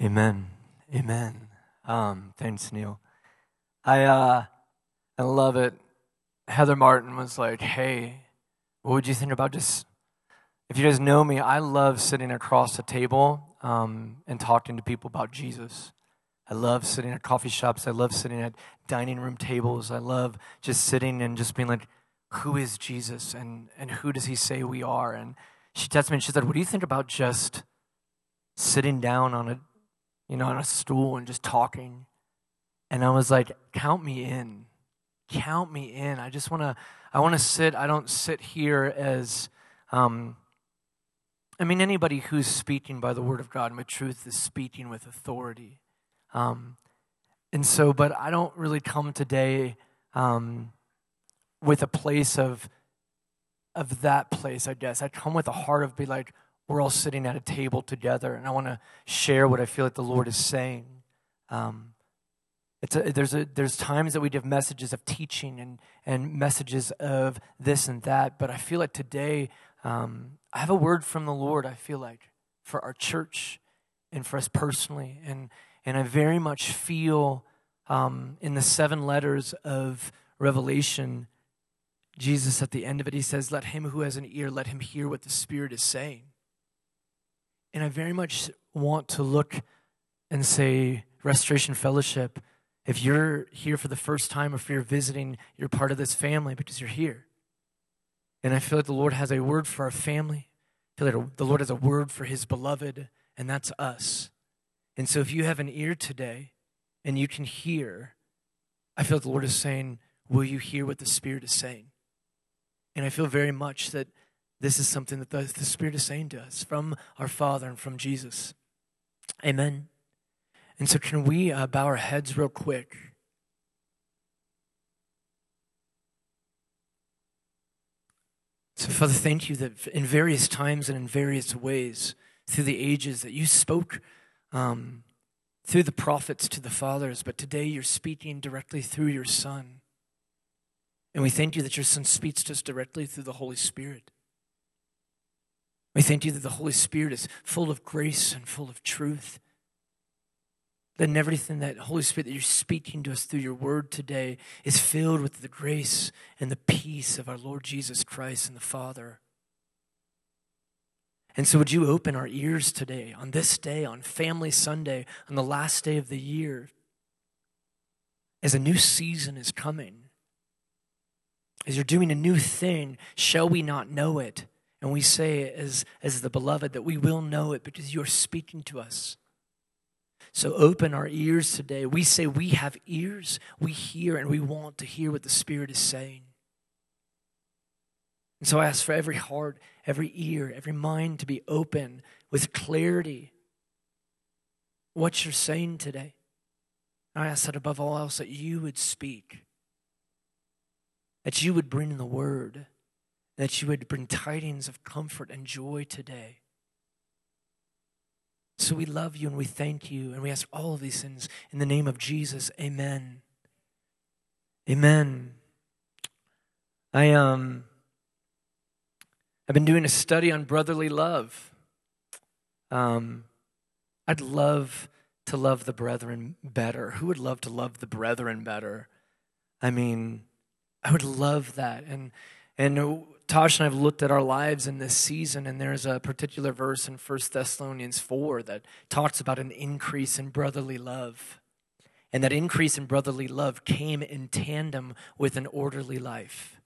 Amen. Amen. Um, thanks, Neil. I uh, I love it. Heather Martin was like, "Hey, what would you think about just?" If you guys know me, I love sitting across the table um, and talking to people about Jesus. I love sitting at coffee shops. I love sitting at dining room tables. I love just sitting and just being like, "Who is Jesus? And and who does He say we are?" And she texted me and she said, "What do you think about just sitting down on a you know, on a stool and just talking. And I was like, count me in. Count me in. I just want to, I want to sit, I don't sit here as, um, I mean, anybody who's speaking by the word of God and with truth is speaking with authority. Um, and so, but I don't really come today um, with a place of, of that place, I guess. I come with a heart of be like, we're all sitting at a table together, and I want to share what I feel like the Lord is saying. Um, a, there's, a, there's times that we give messages of teaching and, and messages of this and that, but I feel like today um, I have a word from the Lord, I feel like, for our church and for us personally. And, and I very much feel um, in the seven letters of Revelation, Jesus at the end of it, he says, Let him who has an ear, let him hear what the Spirit is saying. And I very much want to look and say, Restoration Fellowship, if you're here for the first time or if you're visiting, you're part of this family because you're here. And I feel like the Lord has a word for our family. I feel like the Lord has a word for his beloved, and that's us. And so if you have an ear today and you can hear, I feel like the Lord is saying, Will you hear what the Spirit is saying? And I feel very much that this is something that the, the Spirit is saying to us from our Father and from Jesus. Amen. And so, can we uh, bow our heads real quick? So, Father, thank you that in various times and in various ways through the ages that you spoke um, through the prophets to the fathers, but today you're speaking directly through your Son. And we thank you that your Son speaks to us directly through the Holy Spirit. We thank you that the Holy Spirit is full of grace and full of truth. That in everything that Holy Spirit that you're speaking to us through your word today is filled with the grace and the peace of our Lord Jesus Christ and the Father. And so, would you open our ears today, on this day, on Family Sunday, on the last day of the year, as a new season is coming? As you're doing a new thing, shall we not know it? And we say, as, as the beloved, that we will know it because you're speaking to us. So open our ears today. We say we have ears, we hear, and we want to hear what the Spirit is saying. And so I ask for every heart, every ear, every mind to be open with clarity. What you're saying today. I ask that above all else that you would speak, that you would bring the word that you would bring tidings of comfort and joy today. So we love you and we thank you and we ask all of these things in the name of Jesus. Amen. Amen. I um I've been doing a study on brotherly love. Um I'd love to love the brethren better. Who would love to love the brethren better? I mean, I would love that. And and Tosh and I have looked at our lives in this season, and there's a particular verse in 1 Thessalonians 4 that talks about an increase in brotherly love. And that increase in brotherly love came in tandem with an orderly life.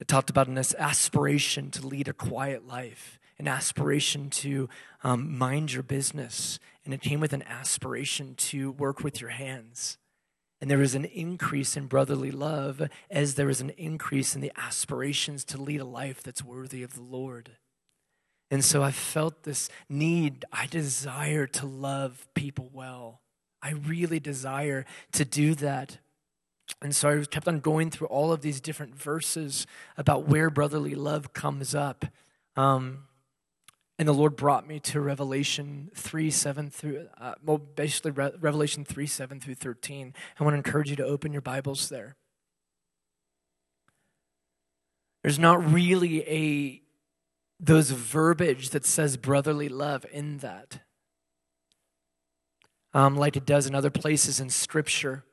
It talked about an aspiration to lead a quiet life, an aspiration to um, mind your business, and it came with an aspiration to work with your hands. And there is an increase in brotherly love as there is an increase in the aspirations to lead a life that's worthy of the Lord. And so I felt this need. I desire to love people well. I really desire to do that. And so I kept on going through all of these different verses about where brotherly love comes up. Um, and the Lord brought me to Revelation 3 7 through, uh, well, basically Re- Revelation 3 7 through 13. I want to encourage you to open your Bibles there. There's not really a those verbiage that says brotherly love in that. um, like it does in other places in Scripture.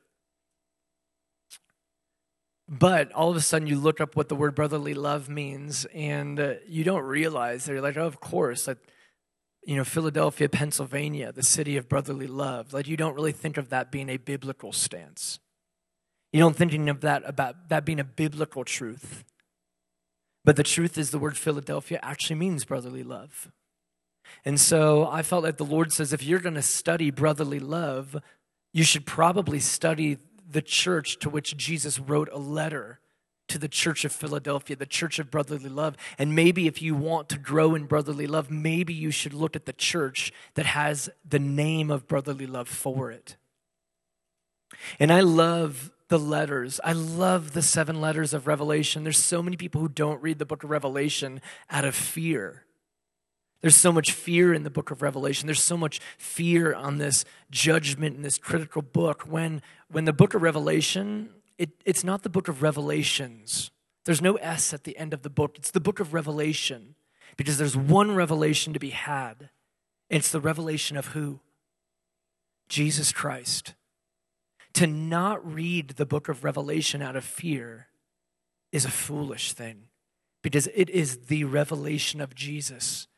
But all of a sudden, you look up what the word brotherly love means, and uh, you don't realize that you're like, oh, of course, like, you know, Philadelphia, Pennsylvania, the city of brotherly love. Like, you don't really think of that being a biblical stance. You don't thinking of that about that being a biblical truth. But the truth is, the word Philadelphia actually means brotherly love. And so I felt like the Lord says if you're going to study brotherly love, you should probably study the church to which Jesus wrote a letter to the church of Philadelphia, the church of brotherly love. And maybe if you want to grow in brotherly love, maybe you should look at the church that has the name of brotherly love for it. And I love the letters. I love the seven letters of Revelation. There's so many people who don't read the book of Revelation out of fear. There's so much fear in the book of Revelation. There's so much fear on this judgment in this critical book. When, when the book of Revelation, it, it's not the book of Revelations. There's no S at the end of the book. It's the book of Revelation because there's one revelation to be had. It's the revelation of who? Jesus Christ. To not read the book of Revelation out of fear is a foolish thing because it is the revelation of Jesus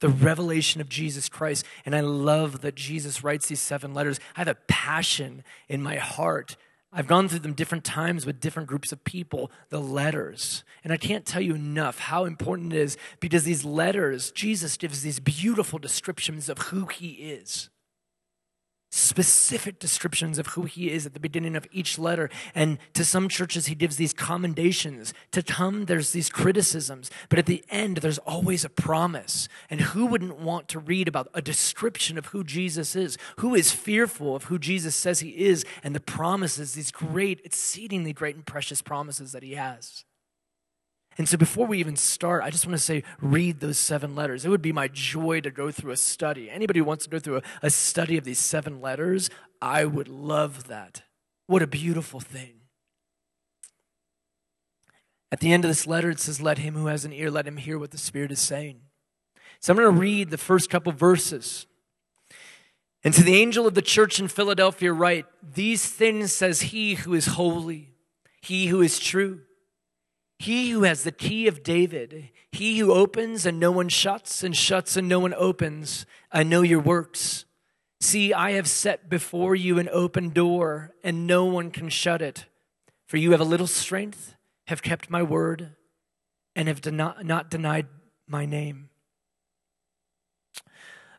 the revelation of Jesus Christ. And I love that Jesus writes these seven letters. I have a passion in my heart. I've gone through them different times with different groups of people, the letters. And I can't tell you enough how important it is because these letters, Jesus gives these beautiful descriptions of who he is specific descriptions of who he is at the beginning of each letter. And to some churches, he gives these commendations. To some, there's these criticisms. But at the end, there's always a promise. And who wouldn't want to read about a description of who Jesus is? Who is fearful of who Jesus says he is and the promises, these great, exceedingly great and precious promises that he has? And so before we even start, I just want to say, read those seven letters. It would be my joy to go through a study. Anybody who wants to go through a, a study of these seven letters, I would love that. What a beautiful thing. At the end of this letter, it says, Let him who has an ear, let him hear what the Spirit is saying. So I'm going to read the first couple verses. And to the angel of the church in Philadelphia, write, These things says he who is holy, he who is true he who has the key of David, he who opens and no one shuts, and shuts and no one opens, I know your works. See, I have set before you an open door, and no one can shut it. For you have a little strength, have kept my word, and have den- not denied my name.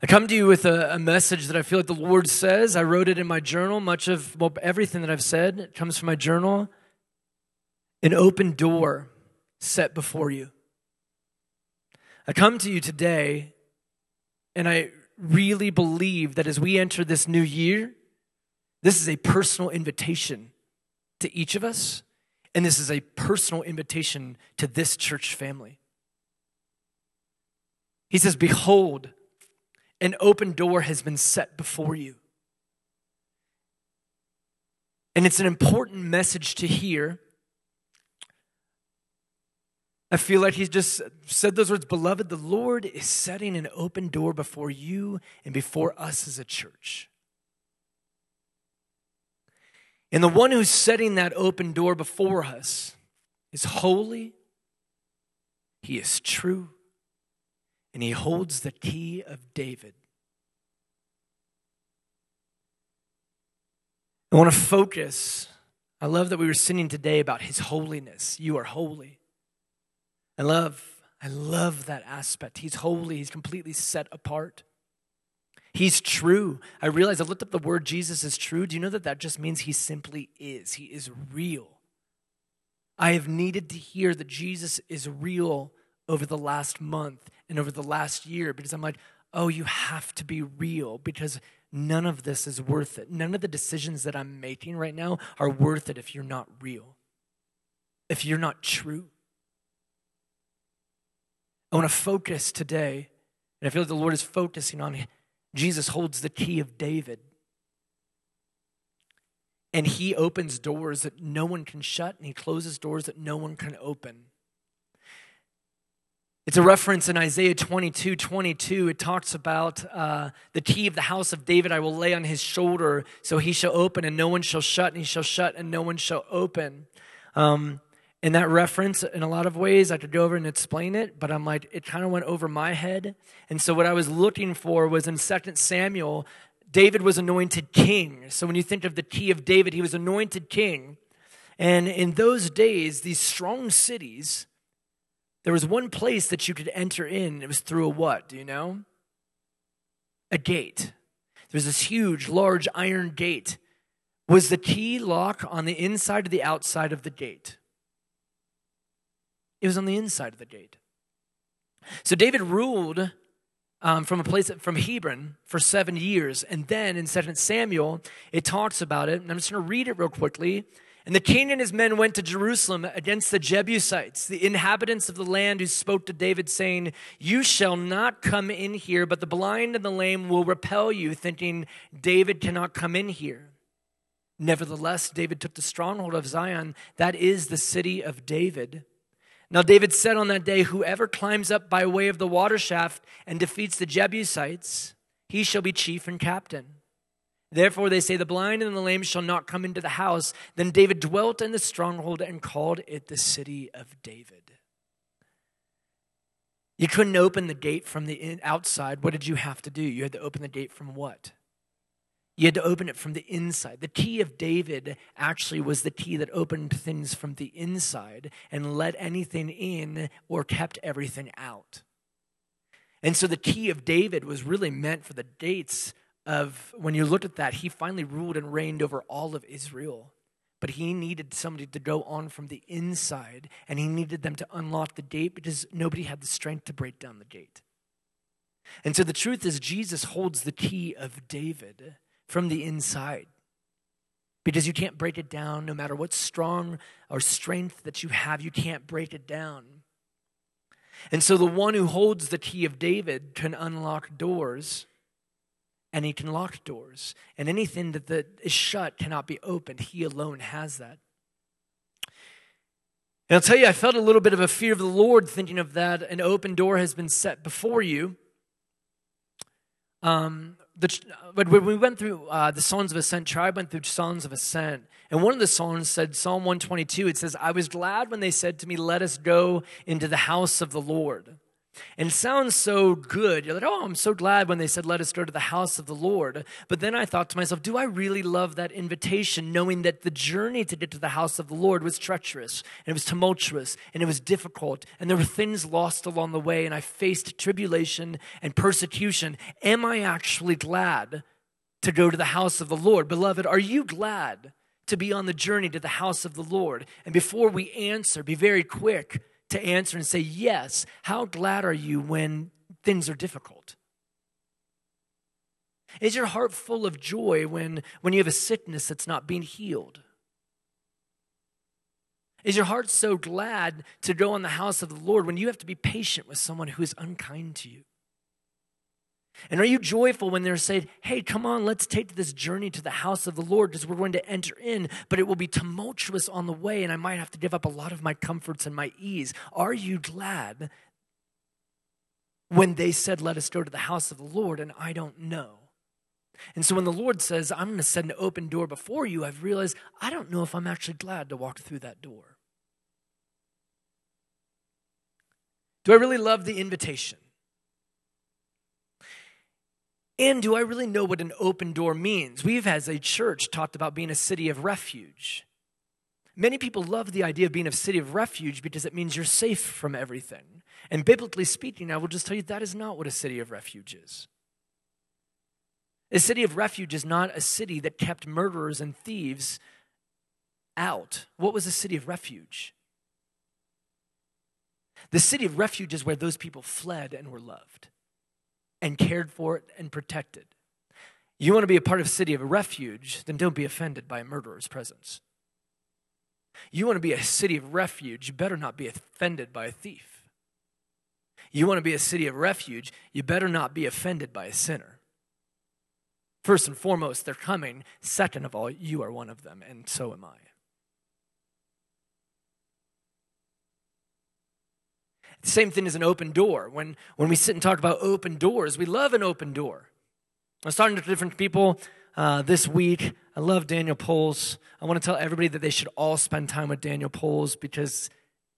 I come to you with a, a, message that I feel like the Lord says. I wrote it in my journal. Much of well, everything that I've said comes from my journal. An open door set before you. I come to you today, and I really believe that as we enter this new year, this is a personal invitation to each of us, and this is a personal invitation to this church family. He says, Behold, an open door has been set before you. And it's an important message to hear I feel like he's just said those words Beloved, the Lord is setting an open door before you and before us as a church. And the one who's setting that open door before us is holy, he is true, and he holds the key of David. I want to focus. I love that we were singing today about his holiness. You are holy. I love, I love that aspect. He's holy, he's completely set apart. He's true. I realized I looked up the word Jesus is true. Do you know that that just means he simply is? He is real. I have needed to hear that Jesus is real over the last month and over the last year because I'm like, oh, you have to be real because none of this is worth it. None of the decisions that I'm making right now are worth it if you're not real, if you're not true. I want to focus today, and I feel like the Lord is focusing on Jesus holds the key of David. And he opens doors that no one can shut, and he closes doors that no one can open. It's a reference in Isaiah 22 22. It talks about uh, the key of the house of David I will lay on his shoulder, so he shall open and no one shall shut, and he shall shut and no one shall open. Um, in that reference, in a lot of ways, I could go over and explain it, but I'm like, it kind of went over my head. And so what I was looking for was in 2 Samuel, David was anointed king. So when you think of the key of David, he was anointed king. And in those days, these strong cities, there was one place that you could enter in. It was through a what? Do you know? A gate. There's this huge, large iron gate. Was the key lock on the inside or the outside of the gate? It was on the inside of the gate. So David ruled um, from a place from Hebron for seven years, and then in Second Samuel it talks about it. And I'm just going to read it real quickly. And the king and his men went to Jerusalem against the Jebusites, the inhabitants of the land, who spoke to David, saying, You shall not come in here, but the blind and the lame will repel you, thinking, David cannot come in here. Nevertheless, David took the stronghold of Zion, that is the city of David. Now, David said on that day, Whoever climbs up by way of the water shaft and defeats the Jebusites, he shall be chief and captain. Therefore, they say, The blind and the lame shall not come into the house. Then David dwelt in the stronghold and called it the city of David. You couldn't open the gate from the outside. What did you have to do? You had to open the gate from what? You had to open it from the inside. The key of David actually was the key that opened things from the inside and let anything in or kept everything out. And so the key of David was really meant for the gates of when you look at that, he finally ruled and reigned over all of Israel. But he needed somebody to go on from the inside, and he needed them to unlock the gate because nobody had the strength to break down the gate. And so the truth is, Jesus holds the key of David from the inside because you can't break it down no matter what strong or strength that you have, you can't break it down. And so the one who holds the key of David can unlock doors and he can lock doors. And anything that, that is shut cannot be opened. He alone has that. And I'll tell you, I felt a little bit of a fear of the Lord thinking of that. An open door has been set before you. Um, the, but when we went through uh, the Songs of Ascent, tribe went through Songs of Ascent, and one of the songs said, Psalm 122, it says, I was glad when they said to me, Let us go into the house of the Lord. And sounds so good. You're like, oh, I'm so glad when they said, let us go to the house of the Lord. But then I thought to myself, do I really love that invitation, knowing that the journey to get to the house of the Lord was treacherous, and it was tumultuous, and it was difficult, and there were things lost along the way, and I faced tribulation and persecution. Am I actually glad to go to the house of the Lord? Beloved, are you glad to be on the journey to the house of the Lord? And before we answer, be very quick to answer and say, Yes, how glad are you when things are difficult? Is your heart full of joy when, when you have a sickness that's not being healed? Is your heart so glad to go in the house of the Lord when you have to be patient with someone who is unkind to you? And are you joyful when they're saying, hey, come on, let's take this journey to the house of the Lord because we're going to enter in, but it will be tumultuous on the way and I might have to give up a lot of my comforts and my ease? Are you glad when they said, let us go to the house of the Lord and I don't know? And so when the Lord says, I'm going to set an open door before you, I've realized I don't know if I'm actually glad to walk through that door. Do I really love the invitation? And do I really know what an open door means? We've, as a church, talked about being a city of refuge. Many people love the idea of being a city of refuge because it means you're safe from everything. And biblically speaking, I will just tell you that is not what a city of refuge is. A city of refuge is not a city that kept murderers and thieves out. What was a city of refuge? The city of refuge is where those people fled and were loved and cared for and protected. You want to be a part of a city of refuge, then don't be offended by a murderer's presence. You want to be a city of refuge, you better not be offended by a thief. You want to be a city of refuge, you better not be offended by a sinner. First and foremost, they're coming. Second of all, you are one of them, and so am I. same thing as an open door. When, when we sit and talk about open doors, we love an open door. I was talking to different people uh, this week. I love Daniel Poles. I want to tell everybody that they should all spend time with Daniel Poles because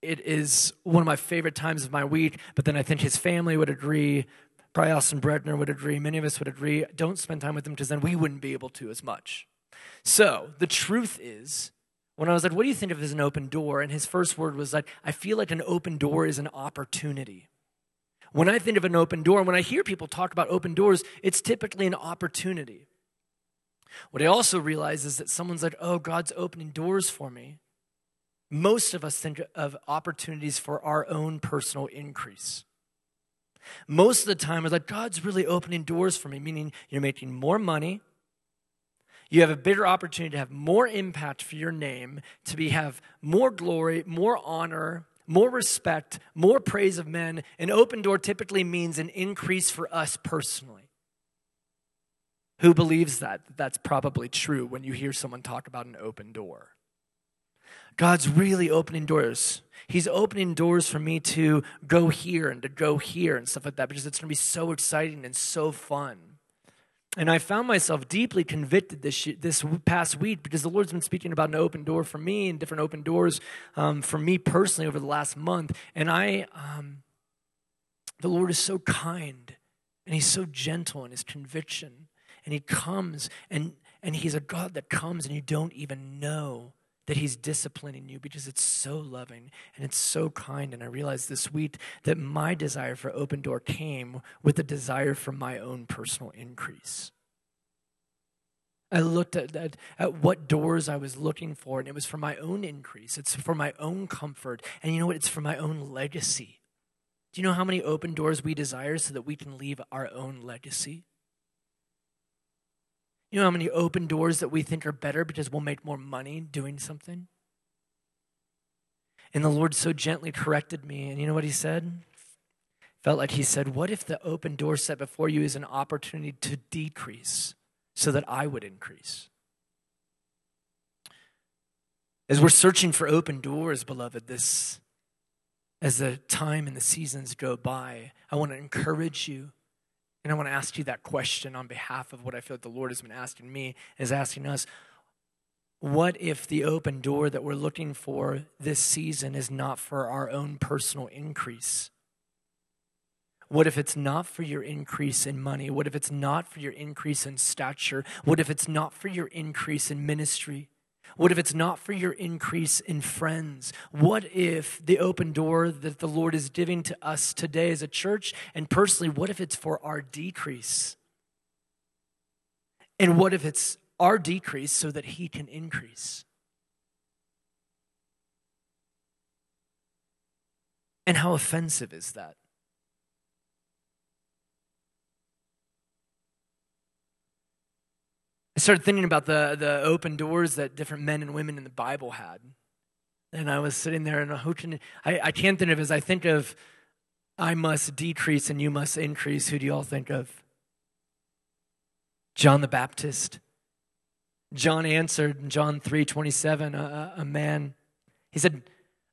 it is one of my favorite times of my week. But then I think his family would agree. Probably Austin Bretner would agree. Many of us would agree. Don't spend time with him because then we wouldn't be able to as much. So the truth is, when I was like, What do you think of as an open door? And his first word was like, I feel like an open door is an opportunity. When I think of an open door, when I hear people talk about open doors, it's typically an opportunity. What I also realize is that someone's like, Oh, God's opening doors for me. Most of us think of opportunities for our own personal increase. Most of the time, it's like, God's really opening doors for me, meaning you're making more money, you have a bigger opportunity to have more impact for your name, to be have more glory, more honor, more respect, more praise of men. An open door typically means an increase for us personally. Who believes that? That's probably true when you hear someone talk about an open door. God's really opening doors. He's opening doors for me to go here and to go here and stuff like that because it's going to be so exciting and so fun. And I found myself deeply convicted this, this past week because the Lord's been speaking about an open door for me and different open doors um, for me personally over the last month. And I, um, the Lord is so kind and He's so gentle in His conviction. And He comes and, and He's a God that comes and you don't even know that he's disciplining you because it's so loving and it's so kind. And I realized this week that my desire for open door came with a desire for my own personal increase. I looked at, at, at what doors I was looking for, and it was for my own increase. It's for my own comfort. And you know what? It's for my own legacy. Do you know how many open doors we desire so that we can leave our own legacy? You know how many open doors that we think are better because we'll make more money doing something? And the Lord so gently corrected me. And you know what He said? Felt like He said, What if the open door set before you is an opportunity to decrease so that I would increase? As we're searching for open doors, beloved, this as the time and the seasons go by, I want to encourage you and I want to ask you that question on behalf of what I feel like the Lord has been asking me, is asking us. What if the open door that we're looking for this season is not for our own personal increase? What if it's not for your increase in money? What if it's not for your increase in stature? What if it's not for your increase in ministry? What if it's not for your increase in friends? What if the open door that the Lord is giving to us today as a church and personally, what if it's for our decrease? And what if it's our decrease so that He can increase? And how offensive is that? I started thinking about the, the open doors that different men and women in the Bible had. And I was sitting there and I, I can't think of as I think of I must decrease and you must increase. Who do you all think of? John the Baptist. John answered in John 3 27, a, a man, he said,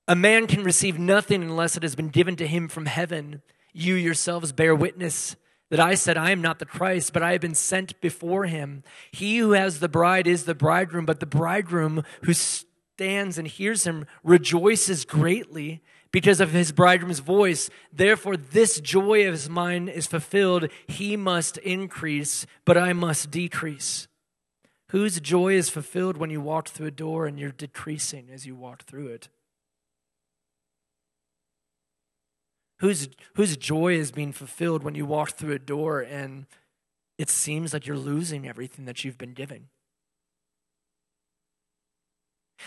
A man can receive nothing unless it has been given to him from heaven. You yourselves bear witness that I said, I am not the Christ, but I have been sent before him. He who has the bride is the bridegroom, but the bridegroom who stands and hears him rejoices greatly because of his bridegroom's voice. Therefore, this joy of his mine is fulfilled. He must increase, but I must decrease. Whose joy is fulfilled when you walk through a door and you're decreasing as you walk through it? Whose, whose joy is being fulfilled when you walk through a door and it seems like you're losing everything that you've been giving.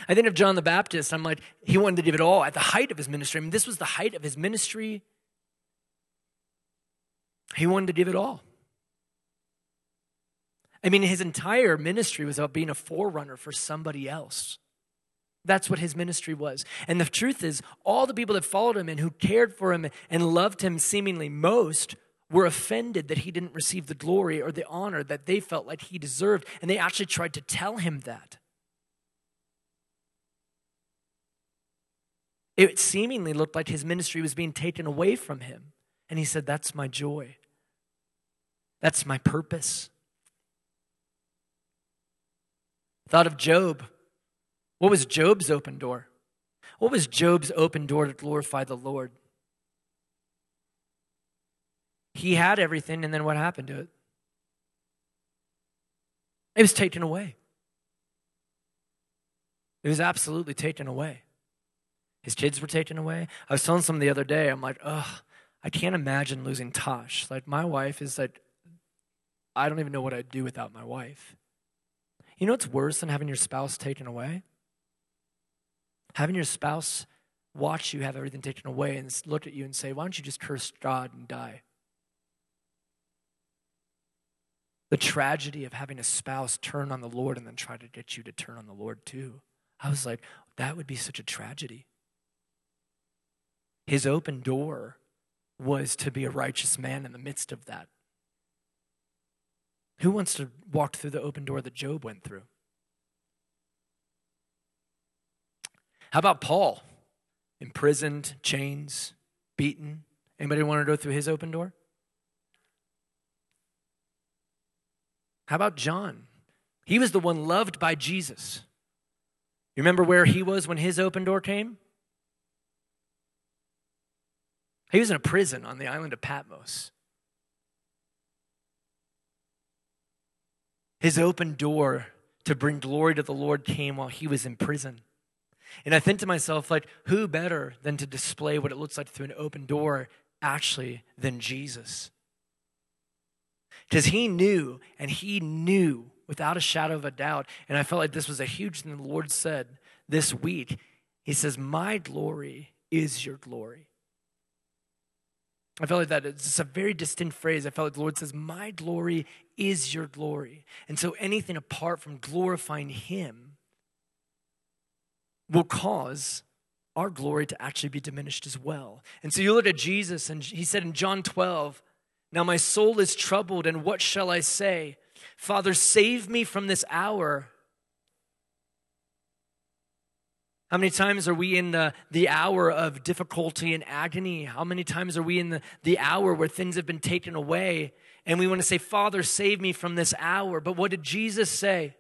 I think of John the Baptist, I'm like, he wanted to give it all at the height of his ministry. I mean, this was the height of his ministry. He wanted to give it all. I mean, his entire ministry was about being a forerunner for somebody else. That's what his ministry was. And the truth is, all the people that followed him and who cared for him and loved him seemingly most were offended that he didn't receive the glory or the honor that they felt like he deserved. And they actually tried to tell him that. It seemingly looked like his ministry was being taken away from him. And he said, That's my joy. That's my purpose. Thought of Job. What was Job's open door? What was Job's open door to glorify the Lord? He had everything, and then what happened to it? It was taken away. It was absolutely taken away. His kids were taken away. I was telling some the other day, I'm like, ugh, I can't imagine losing Tosh. Like, my wife is like, I don't even know what I'd do without my wife. You know what's worse than having your spouse taken away? Having your spouse watch you have everything taken away and look at you and say, Why don't you just curse God and die? The tragedy of having a spouse turn on the Lord and then try to get you to turn on the Lord too. I was like, that would be such a tragedy. His open door was to be a righteous man in the midst of that. Who wants to walk through the open door that Job went through? How about Paul? Imprisoned, chains, beaten. Anybody want to go through his open door? How about John? He was the one loved by Jesus. You remember where he was when his open door came? He was in a prison on the island of Patmos. His open door to bring glory to the Lord came while he was in prison. And I think to myself, like, who better than to display what it looks like through an open door actually than Jesus? Because he knew, and he knew without a shadow of a doubt. And I felt like this was a huge thing the Lord said this week. He says, My glory is your glory. I felt like that it's a very distinct phrase. I felt like the Lord says, My glory is your glory. And so anything apart from glorifying Him will cause our glory to actually be diminished as well. And so you look at Jesus, and He said in John 12, now my soul is troubled, and what shall I say? Father, save me from this hour. How many times are we in the, the hour of difficulty and agony? How many times are we in the, the hour where things have been taken away and we want to say, Father, save me from this hour? But what did Jesus say?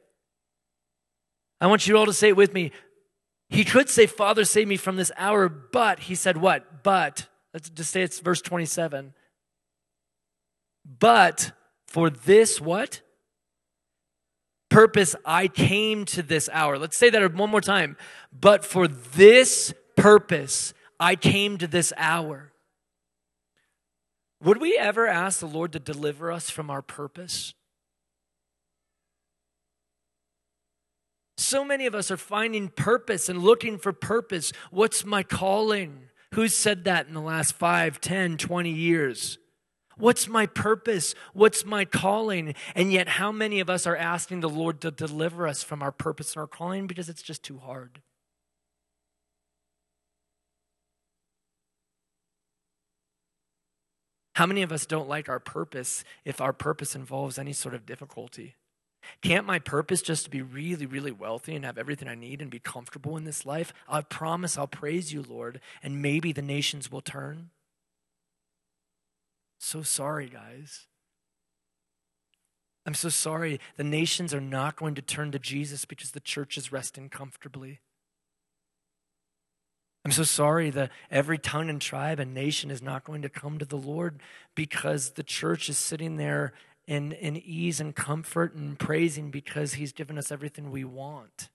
I want you all to say it with me. He could say, Father, save me from this hour, but he said, What? But, let's just say it's verse 27. But for this what? Purpose I came to this hour. Let's say that one more time. But for this purpose I came to this hour. Would we ever ask the Lord to deliver us from our purpose? So many of us are finding purpose and looking for purpose. What's my calling? Who's said that in the last 5, 10, 20 years? What's my purpose? What's my calling? And yet, how many of us are asking the Lord to deliver us from our purpose and our calling because it's just too hard? How many of us don't like our purpose if our purpose involves any sort of difficulty? Can't my purpose just to be really, really wealthy and have everything I need and be comfortable in this life? I promise I'll praise you, Lord, and maybe the nations will turn. So sorry, guys. I'm so sorry. The nations are not going to turn to Jesus because the church is resting comfortably. I'm so sorry that every tongue and tribe and nation is not going to come to the Lord because the church is sitting there in, in ease and comfort and praising because He's given us everything we want.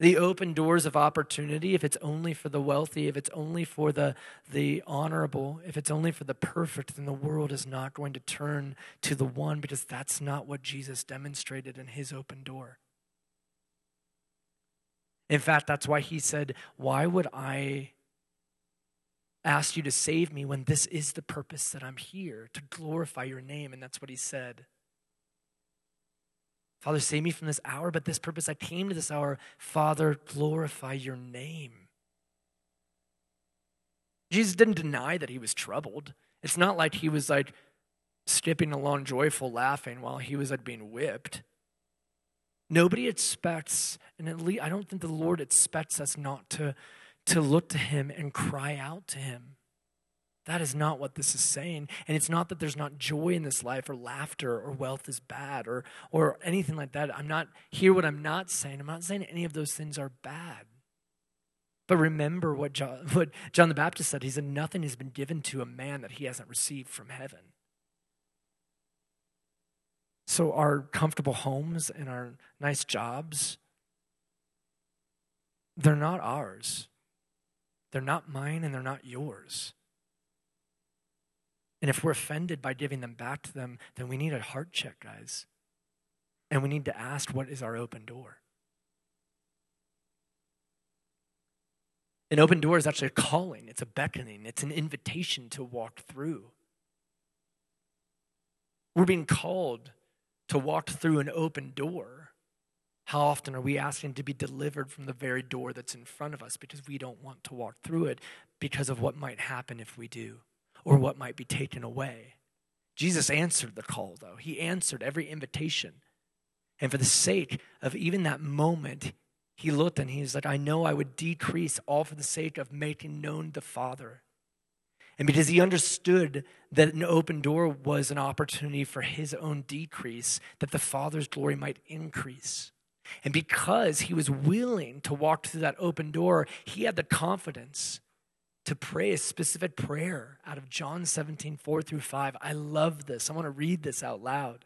the open doors of opportunity, if it's only for the wealthy, if it's only for the, the honorable, if it's only for the perfect, then the world is not going to turn to the one because that's not what Jesus demonstrated in his open door. In fact, that's why he said, Why would I ask you to save me when this is the purpose that I'm here to glorify your name? And that's what he said. Father, save me from this hour, but this purpose I came to this hour. Father, glorify your name. Jesus didn't deny that he was troubled. It's not like he was like skipping along joyful laughing while he was like being whipped. Nobody expects, and at least I don't think the Lord expects us not to, to look to Him and cry out to Him. That is not what this is saying. And it's not that there's not joy in this life or laughter or wealth is bad or, or anything like that. I'm not, hear what I'm not saying. I'm not saying any of those things are bad. But remember what John, what John the Baptist said. He said, Nothing has been given to a man that he hasn't received from heaven. So, our comfortable homes and our nice jobs, they're not ours. They're not mine and they're not yours. And if we're offended by giving them back to them, then we need a heart check, guys. And we need to ask, what is our open door? An open door is actually a calling, it's a beckoning, it's an invitation to walk through. We're being called to walk through an open door. How often are we asking to be delivered from the very door that's in front of us because we don't want to walk through it because of what might happen if we do or what might be taken away? Jesus answered the call, though. He answered every invitation. And for the sake of even that moment, he looked and he's like, I know I would decrease all for the sake of making known the Father. And because he understood that an open door was an opportunity for his own decrease, that the Father's glory might increase. And because he was willing to walk through that open door, he had the confidence to pray a specific prayer out of John 17, 4 through 5. I love this. I want to read this out loud.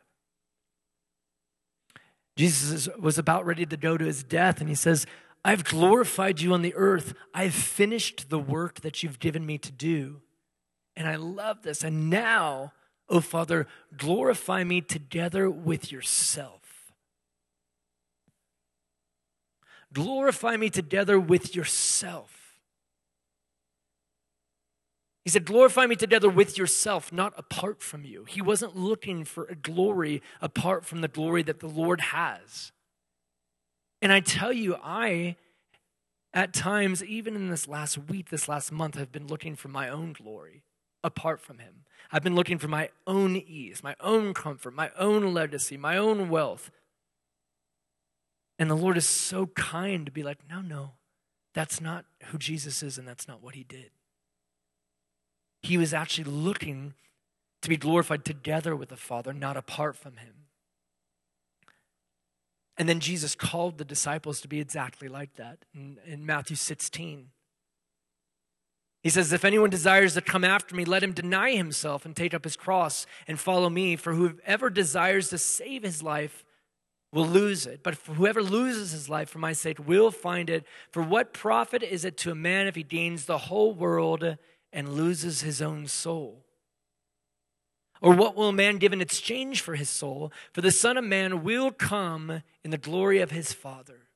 Jesus was about ready to go to his death, and he says, I've glorified you on the earth. I've finished the work that you've given me to do. And I love this. And now, oh Father, glorify me together with yourself. Glorify me together with yourself. He said, Glorify me together with yourself, not apart from you. He wasn't looking for a glory apart from the glory that the Lord has. And I tell you, I, at times, even in this last week, this last month, have been looking for my own glory apart from Him. I've been looking for my own ease, my own comfort, my own legacy, my own wealth. And the Lord is so kind to be like, no, no, that's not who Jesus is, and that's not what He did. He was actually looking to be glorified together with the Father, not apart from him. And then Jesus called the disciples to be exactly like that in, in, Matthew 16. He says, If anyone desires to come after me, let him deny himself and take up his cross and follow me. For whoever desires to save his life will lose it. But whoever loses his life for my sake will find it. For what profit is it to a man if he gains the whole world and loses his own soul? Or what will a man give in exchange for his soul? For the Son of Man will come in the glory of his Father.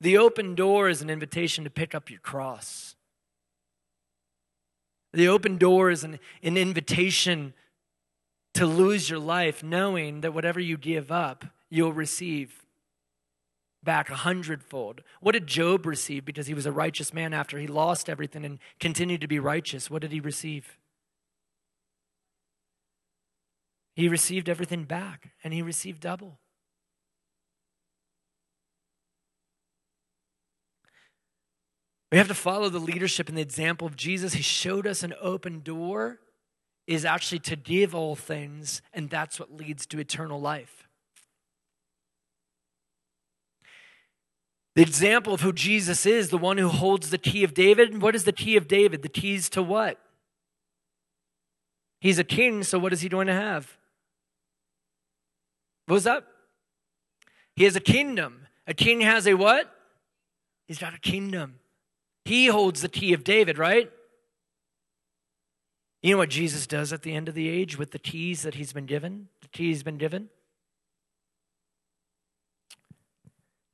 The open door is an invitation to pick up your cross. The open door is an, an invitation to lose your life, knowing that whatever you give up, you'll receive back a hundredfold. What did Job receive because he was a righteous man after he lost everything and continued to be righteous? What did he receive? He received everything back and he received double. We have to follow the leadership and the example of Jesus. He showed us an open door is actually to give all things, and that's what leads to eternal life. The example of who Jesus is, the one who holds the key of David. What is the key of David? The keys to what? He's a king, so what is he going to have? What was that? He has a kingdom. A king has a what? He's got a kingdom. He holds the key of David, right? You know what Jesus does at the end of the age with the keys that he's been given? The keys He's been given?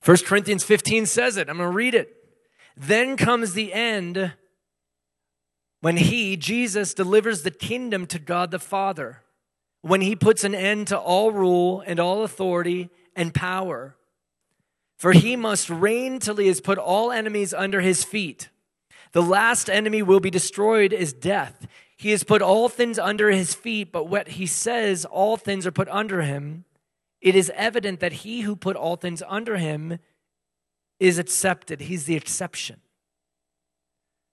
1 Corinthians 15 says it. I'm going to read it. Then comes the end when he, Jesus, delivers the kingdom to God the Father, when he puts an end to all rule and all authority and power. For he must reign till he has put all enemies under his feet. The last enemy will be destroyed is death. He has put all things under his feet, but what he says, all things are put under him. it is evident that he who put all things under him is accepted. He's the exception.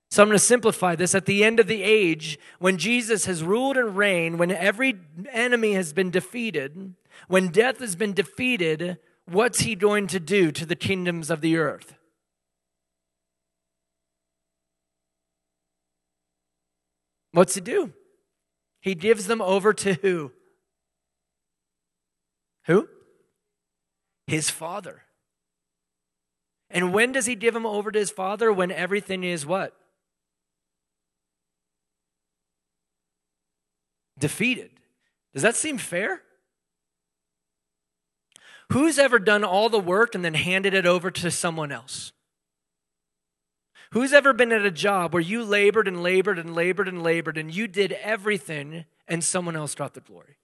So I'm going to simplify this. At the end of the age, when Jesus has ruled and reigned, when every enemy has been defeated, when death has been defeated, what's he going to do to the kingdoms of the earth? What's he do? He gives them over to who? Who? His father. And when does he give him over to his father? When everything is what? Defeated. Does that seem fair? Who's ever done all the work and then handed it over to someone else? Who's ever been at a job where you labored and labored and labored and labored and you did everything and someone else got the glory?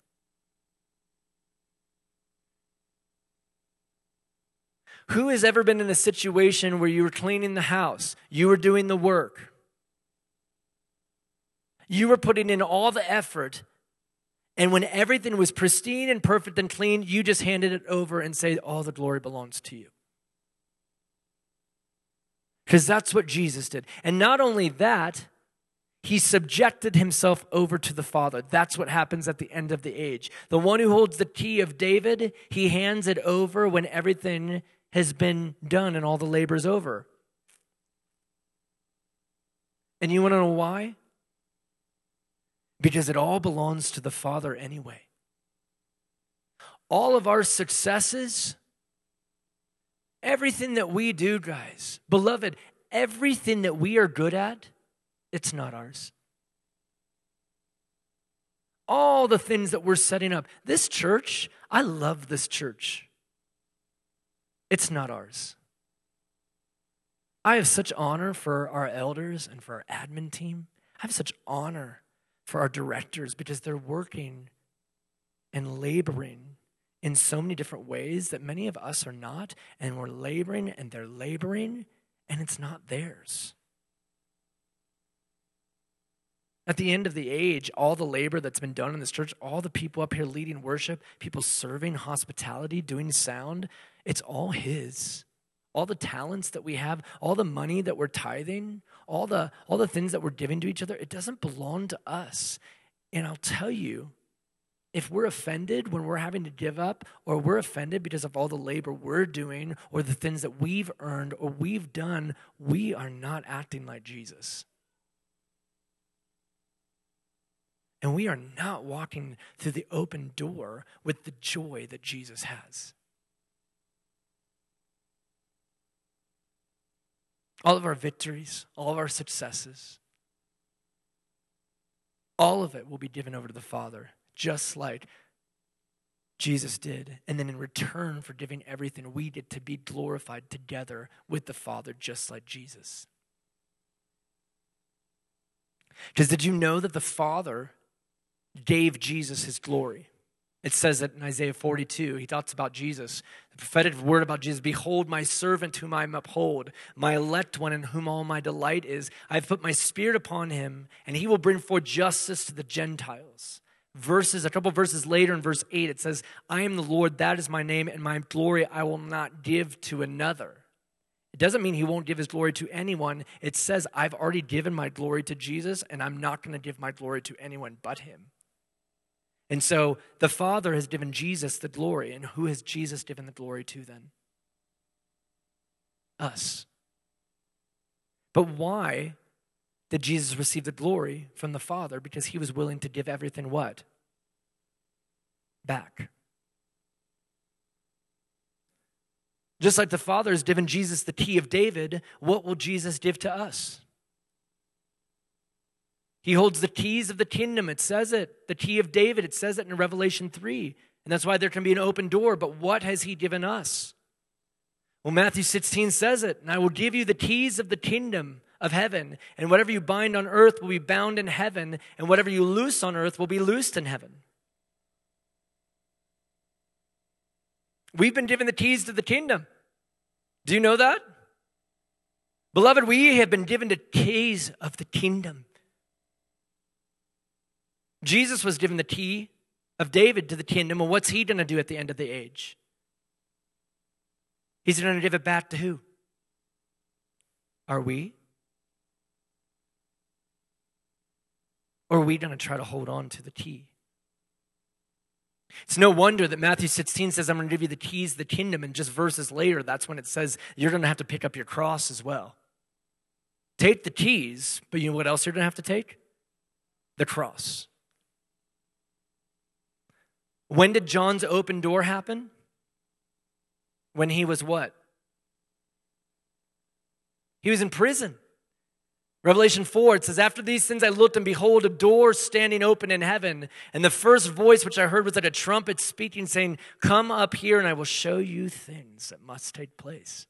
Who has ever been in a situation where you were cleaning the house, you were doing the work, you were putting in all the effort, and when everything was pristine and perfect and clean, you just handed it over and say, All the glory belongs to you. Because that's what Jesus did. And not only that, he subjected himself over to the Father. That's what happens at the end of the age. The one who holds the key of David, he hands it over when everything has been done and all the labor is over. And you want to know why? Because it all belongs to the Father anyway. All of our successes, everything that we do, guys, beloved, everything that we are good at, it's not ours. All the things that we're setting up. This church, I love this church. It's not ours. I have such honor for our elders and for our admin team. I have such honor for our directors because they're working and laboring in so many different ways that many of us are not. And we're laboring and they're laboring and it's not theirs. At the end of the age, all the labor that's been done in this church, all the people up here leading worship, people serving hospitality, doing sound, it's all His. All the talents that we have, all the money that we're tithing, all the, all the things that we're giving to each other, it doesn't belong to us. And I'll tell you, if we're offended when we're having to give up, or we're offended because of all the labor we're doing, or the things that we've earned or we've done, we are not acting like Jesus. And we are not walking through the open door with the joy that Jesus has. all of our victories, all of our successes, all of it will be given over to the Father, just like Jesus did. And then in return for giving everything, we get to be glorified together with the Father, just like Jesus. Because did you know that the Father gave Jesus his glory? It says that in Isaiah 42, he talks about Jesus. The prophetic word about Jesus Behold, my servant whom I uphold, my elect one in whom all my delight is. I have put my spirit upon him, and he will bring forth justice to the Gentiles. Verses, a couple verses later in verse 8, it says, I am the Lord, that is my name, and my glory I will not give to another. It doesn't mean he won't give his glory to anyone. It says, I've already given my glory to Jesus, and I'm not going to give my glory to anyone but him. And so the Father has given Jesus the glory. And who has Jesus given the glory to then? Us. But why did Jesus receive the glory from the Father? Because he was willing to give everything what? Back. Just like the Father has given Jesus the key of David, what will Jesus give to us? He holds the keys of the kingdom. It says it. The key of David. It says it in Revelation 3. And that's why there can be an open door. But what has he given us? Well, Matthew 16 says it. And I will give you the keys of the kingdom of heaven. And whatever you bind on earth will be bound in heaven. And whatever you loose on earth will be loosed in heaven. We've been given the keys to the kingdom. Do you know that? Beloved, we have been given the keys of the kingdom. Jesus was given the key of David to the kingdom. And what's he going to do at the end of the age? He's going to give it back to who? Are we? Or are we going to try to hold on to the key? It's no wonder that Matthew 16 says, I'm going to give you the keys of the kingdom. And just verses later, that's when it says you're going to have to pick up your cross as well. Take the keys, but you know what else you're going to have to take? The cross. When did John's open door happen? When he was what? He was in prison. Revelation 4, it says, After these things I looked, and behold, a door standing open in heaven. And the first voice which I heard was like a trumpet speaking, saying, Come up here, and I will show you things that must take place.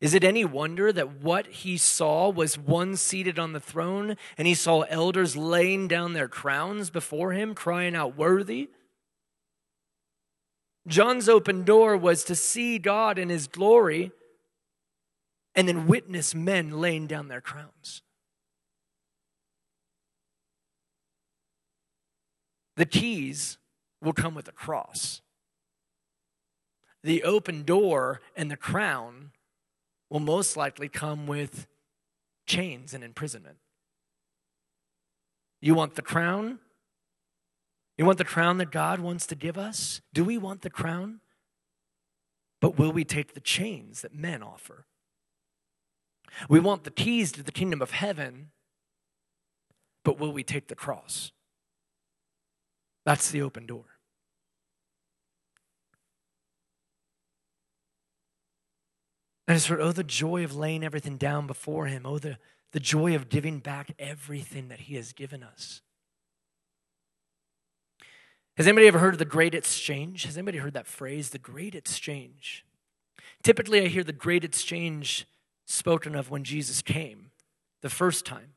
Is it any wonder that what he saw was one seated on the throne, and he saw elders laying down their crowns before him, crying out, Worthy? John's open door was to see God in his glory and then witness men laying down their crowns. The keys will come with a cross. The open door and the crown will most likely come with chains and imprisonment. You want the crown? You want the crown that God wants to give us? Do we want the crown? But will we take the chains that men offer? We want the keys to the kingdom of heaven, but will we take the cross? That's the open door. And it's for, oh, the joy of laying everything down before Him. Oh, the, the joy of giving back everything that He has given us. Has anybody ever heard of the great exchange? Has anybody heard that phrase, the great exchange? Typically, I hear the great exchange spoken of when Jesus came the first time.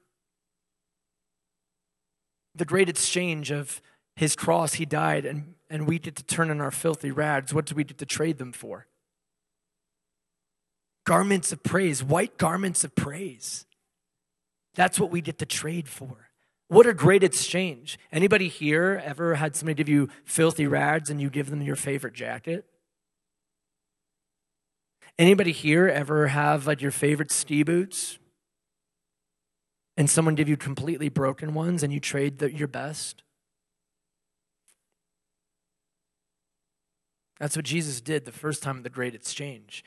The great exchange of his cross, he died, and, and we get to turn in our filthy rags. What do we get to trade them for? Garments of praise, white garments of praise. That's what we get to trade for. What a great exchange. Anybody here ever had somebody give you filthy rags and you give them your favorite jacket? Anybody here ever have like your favorite ski boots? And someone give you completely broken ones and you trade the, your best? That's what Jesus did the first time of the great exchange.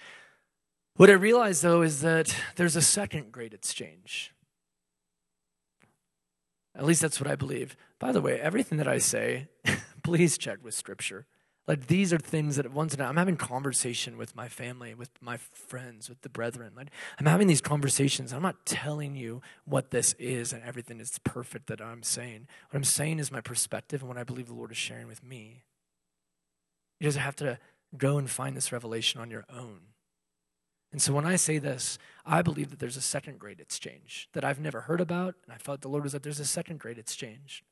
What I realize though is that there's a second great exchange. At least that's what I believe. By the way, everything that I say, please check with scripture. Like these are things that once I'm having conversation with my family, with my friends, with the brethren. Like I'm having these conversations. I'm not telling you what this is and everything is perfect that I'm saying. What I'm saying is my perspective and what I believe the Lord is sharing with me. You just have to go and find this revelation on your own. And so when I say this, I believe that there's a second grade exchange that I've never heard about, and I felt the Lord was that there's a second grade exchange.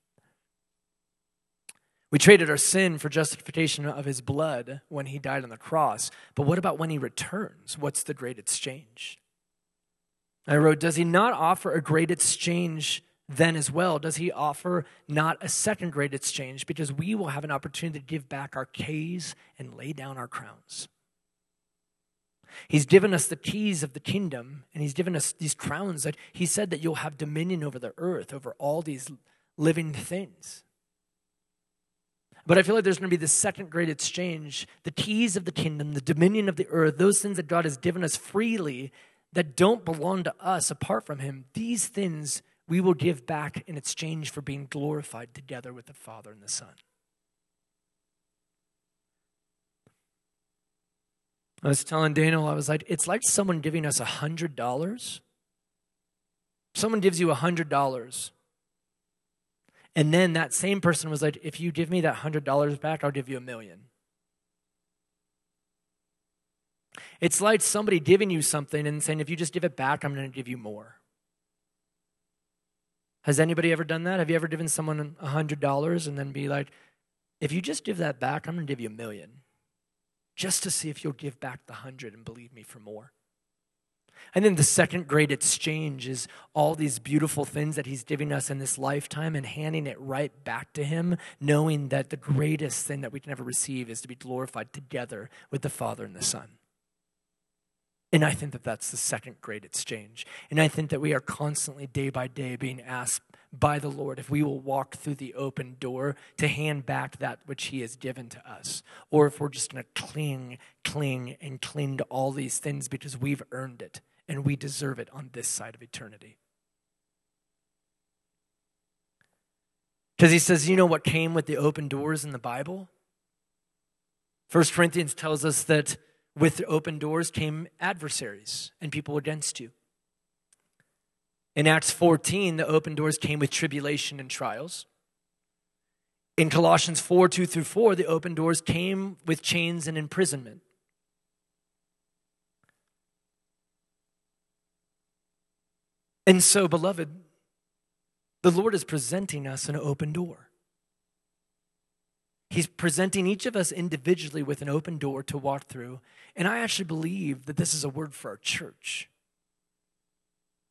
We traded our sin for justification of his blood when he died on the cross. But what about when he returns? What's the great exchange? I wrote, Does he not offer a great exchange then as well? Does he offer not a second great exchange? Because we will have an opportunity to give back our keys and lay down our crowns. He's given us the keys of the kingdom, and he's given us these crowns that he said that you'll have dominion over the earth, over all these living things. But I feel like there's going to be this second great exchange the keys of the kingdom, the dominion of the earth, those things that God has given us freely that don't belong to us apart from Him. These things we will give back in exchange for being glorified together with the Father and the Son. I was telling Daniel, I was like, it's like someone giving us a hundred dollars. Someone gives you a hundred dollars and then that same person was like, if you give me that $100 back, I'll give you a million. It's like somebody giving you something and saying, if you just give it back, I'm going to give you more. Has anybody ever done that? Have you ever given someone $100 and then be like, if you just give that back, I'm going to give you a million? Just to see if you'll give back the 100 and believe me for more. And then the second great exchange is all these beautiful things that he's giving us in this lifetime and handing it right back to him, knowing that the greatest thing that we can ever receive is to be glorified together with the Father and the Son. And I think that that's the second great exchange. And I think that we are constantly, day by day, being asked by the Lord if we will walk through the open door to hand back that which He has given to us, or if we're just going to cling, cling, and cling to all these things because we've earned it and we deserve it on this side of eternity. Because He says, you know what came with the open doors in the Bible? First Corinthians tells us that with the open doors came adversaries and people against you. In Acts 14, the open doors came with tribulation and trials. In Colossians 4 2 through 4, the open doors came with chains and imprisonment. And so, beloved, the Lord is presenting us an open door. He's presenting each of us individually with an open door to walk through. And I actually believe that this is a word for our church.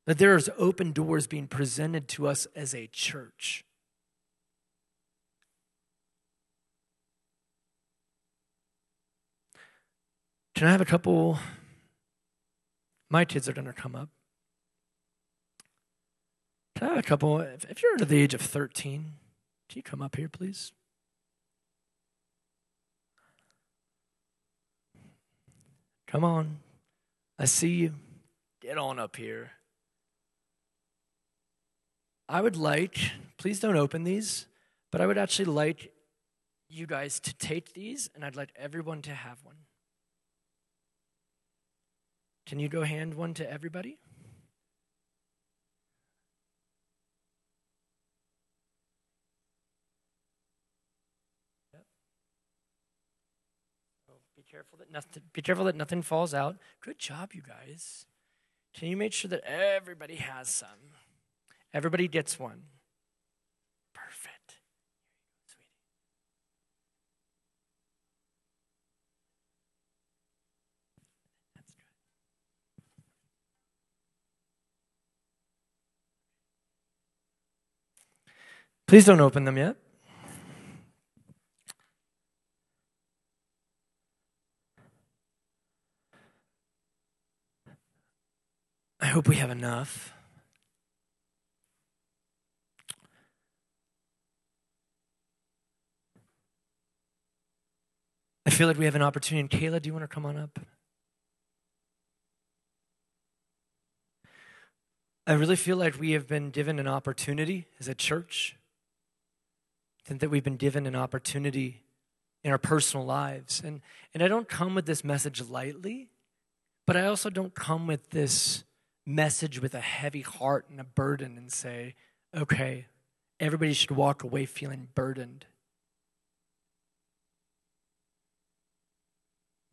That there's open doors being presented to us as a church. Can I have a couple? My kids are going to come up. Can I have a couple? If you're under the age of 13, can you come up here, please? Come on. I see you. Get on up here. I would like, please don't open these, but I would actually like you guys to take these, and I'd like everyone to have one. Can you go hand one to everybody? Careful that nothing be careful that nothing falls out. Good job, you guys. Can you make sure that everybody has some? Everybody gets one. Perfect. Sweetie. That's good. Please don't open them yet. Hope we have enough. I feel like we have an opportunity. Kayla, do you want to come on up? I really feel like we have been given an opportunity as a church. I think that we've been given an opportunity in our personal lives. And, and I don't come with this message lightly, but I also don't come with this message with a heavy heart and a burden and say, okay, everybody should walk away feeling burdened.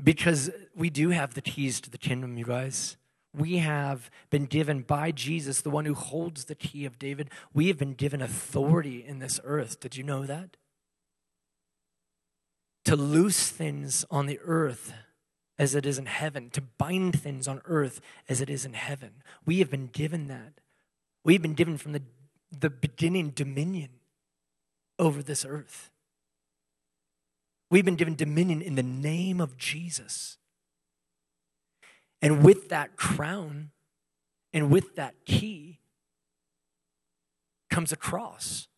Because we do have the keys to the kingdom, you guys. We have been given by Jesus, the one who holds the key of David, we have been given authority in this earth. Did you know that? To loose things on the earth as it is in heaven, to bind things on earth as it is in heaven. We have been given that. We've been given from the, the beginning dominion over this earth. We've been given dominion in the name of Jesus. And with that crown and with that key comes a cross.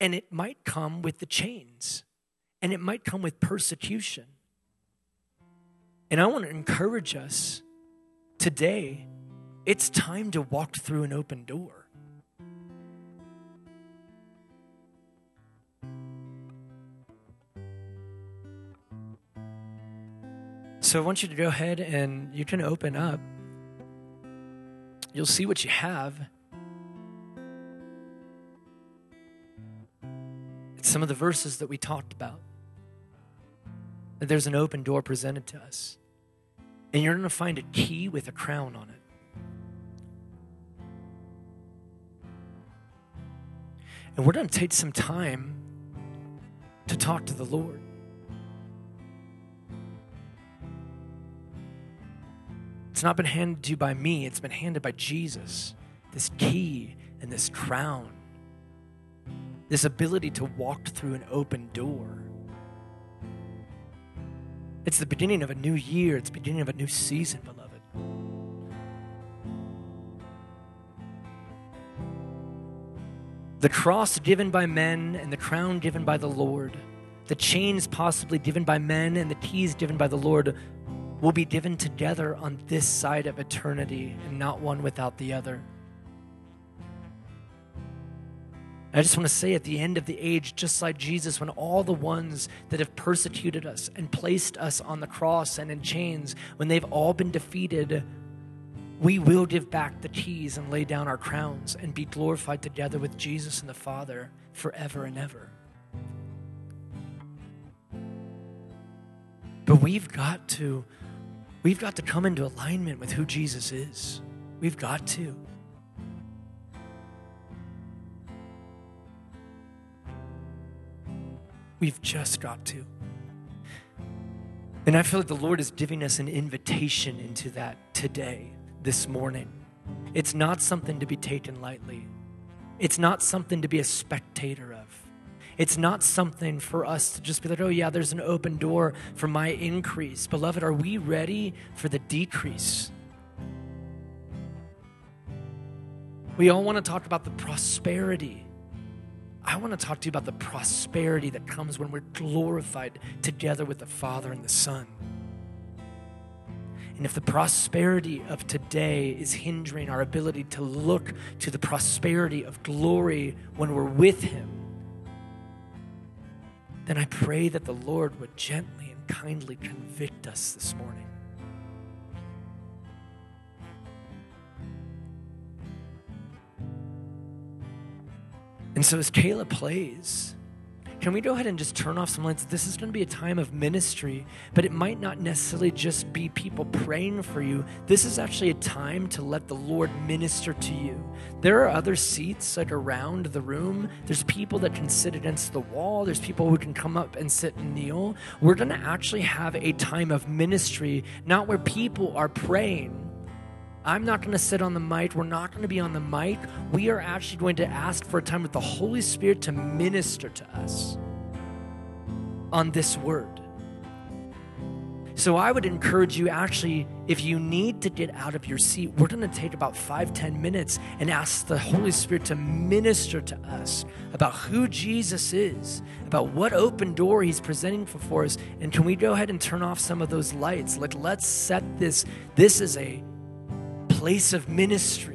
And it might come with the chains, and it might come with persecution. And I want to encourage us today, it's time to walk through an open door. So I want you to go ahead and you can open up. You'll see what you have. It's some of the verses that we talked about. That there's an open door presented to us and you're going to find a key with a crown on it. And we're going to take some time to talk to the Lord. It's not been handed to you by me, it's been handed by Jesus. This key and this crown, this ability to walk through an open door. It's the beginning of a new year, it's the beginning of a new season, beloved. The cross given by men and the crown given by the Lord, the chains possibly given by men and the keys given by the Lord will be given together on this side of eternity and not one without the other. I just want to say at the end of the age, just like Jesus, when all the ones that have persecuted us and placed us on the cross and in chains, when they've all been defeated, we will give back the keys and lay down our crowns and be glorified together with Jesus and the Father forever and ever. But we've got to we've got to come into alignment with who Jesus is. We've got to. We've just got to. And I feel like the Lord is giving us an invitation into that today this morning. It's not something to be taken lightly. It's not something to be a spectator of. It's not something for us to just be like, oh, yeah, there's an open door for my increase. Beloved, are we ready for the decrease? We all want to talk about the prosperity. I want to talk to you about the prosperity that comes when we're glorified together with the Father and the Son. And if the prosperity of today is hindering our ability to look to the prosperity of glory when we're with Him, then I pray that the Lord would gently and kindly convict us this morning. And so, as Kayla plays, can we go ahead and just turn off some lights? This is going to be a time of ministry, but it might not necessarily just be people praying for you. This is actually a time to let the Lord minister to you. There are other seats like around the room. There's people that can sit against the wall. There's people who can come up and sit and kneel. We're going to actually have a time of ministry, not where people are praying, I'm not going to sit on the mic. We're not going to be on the mic. We are actually going to ask for a time with the Holy Spirit to minister to us on this word. So I would encourage you actually, if you need to get out of your seat, we're going to take about five, ten minutes and ask the Holy Spirit to minister to us about who Jesus is, about what open door he's presenting for us. And can we go ahead and turn off some of those lights? Like, let's set this, this is a place of ministry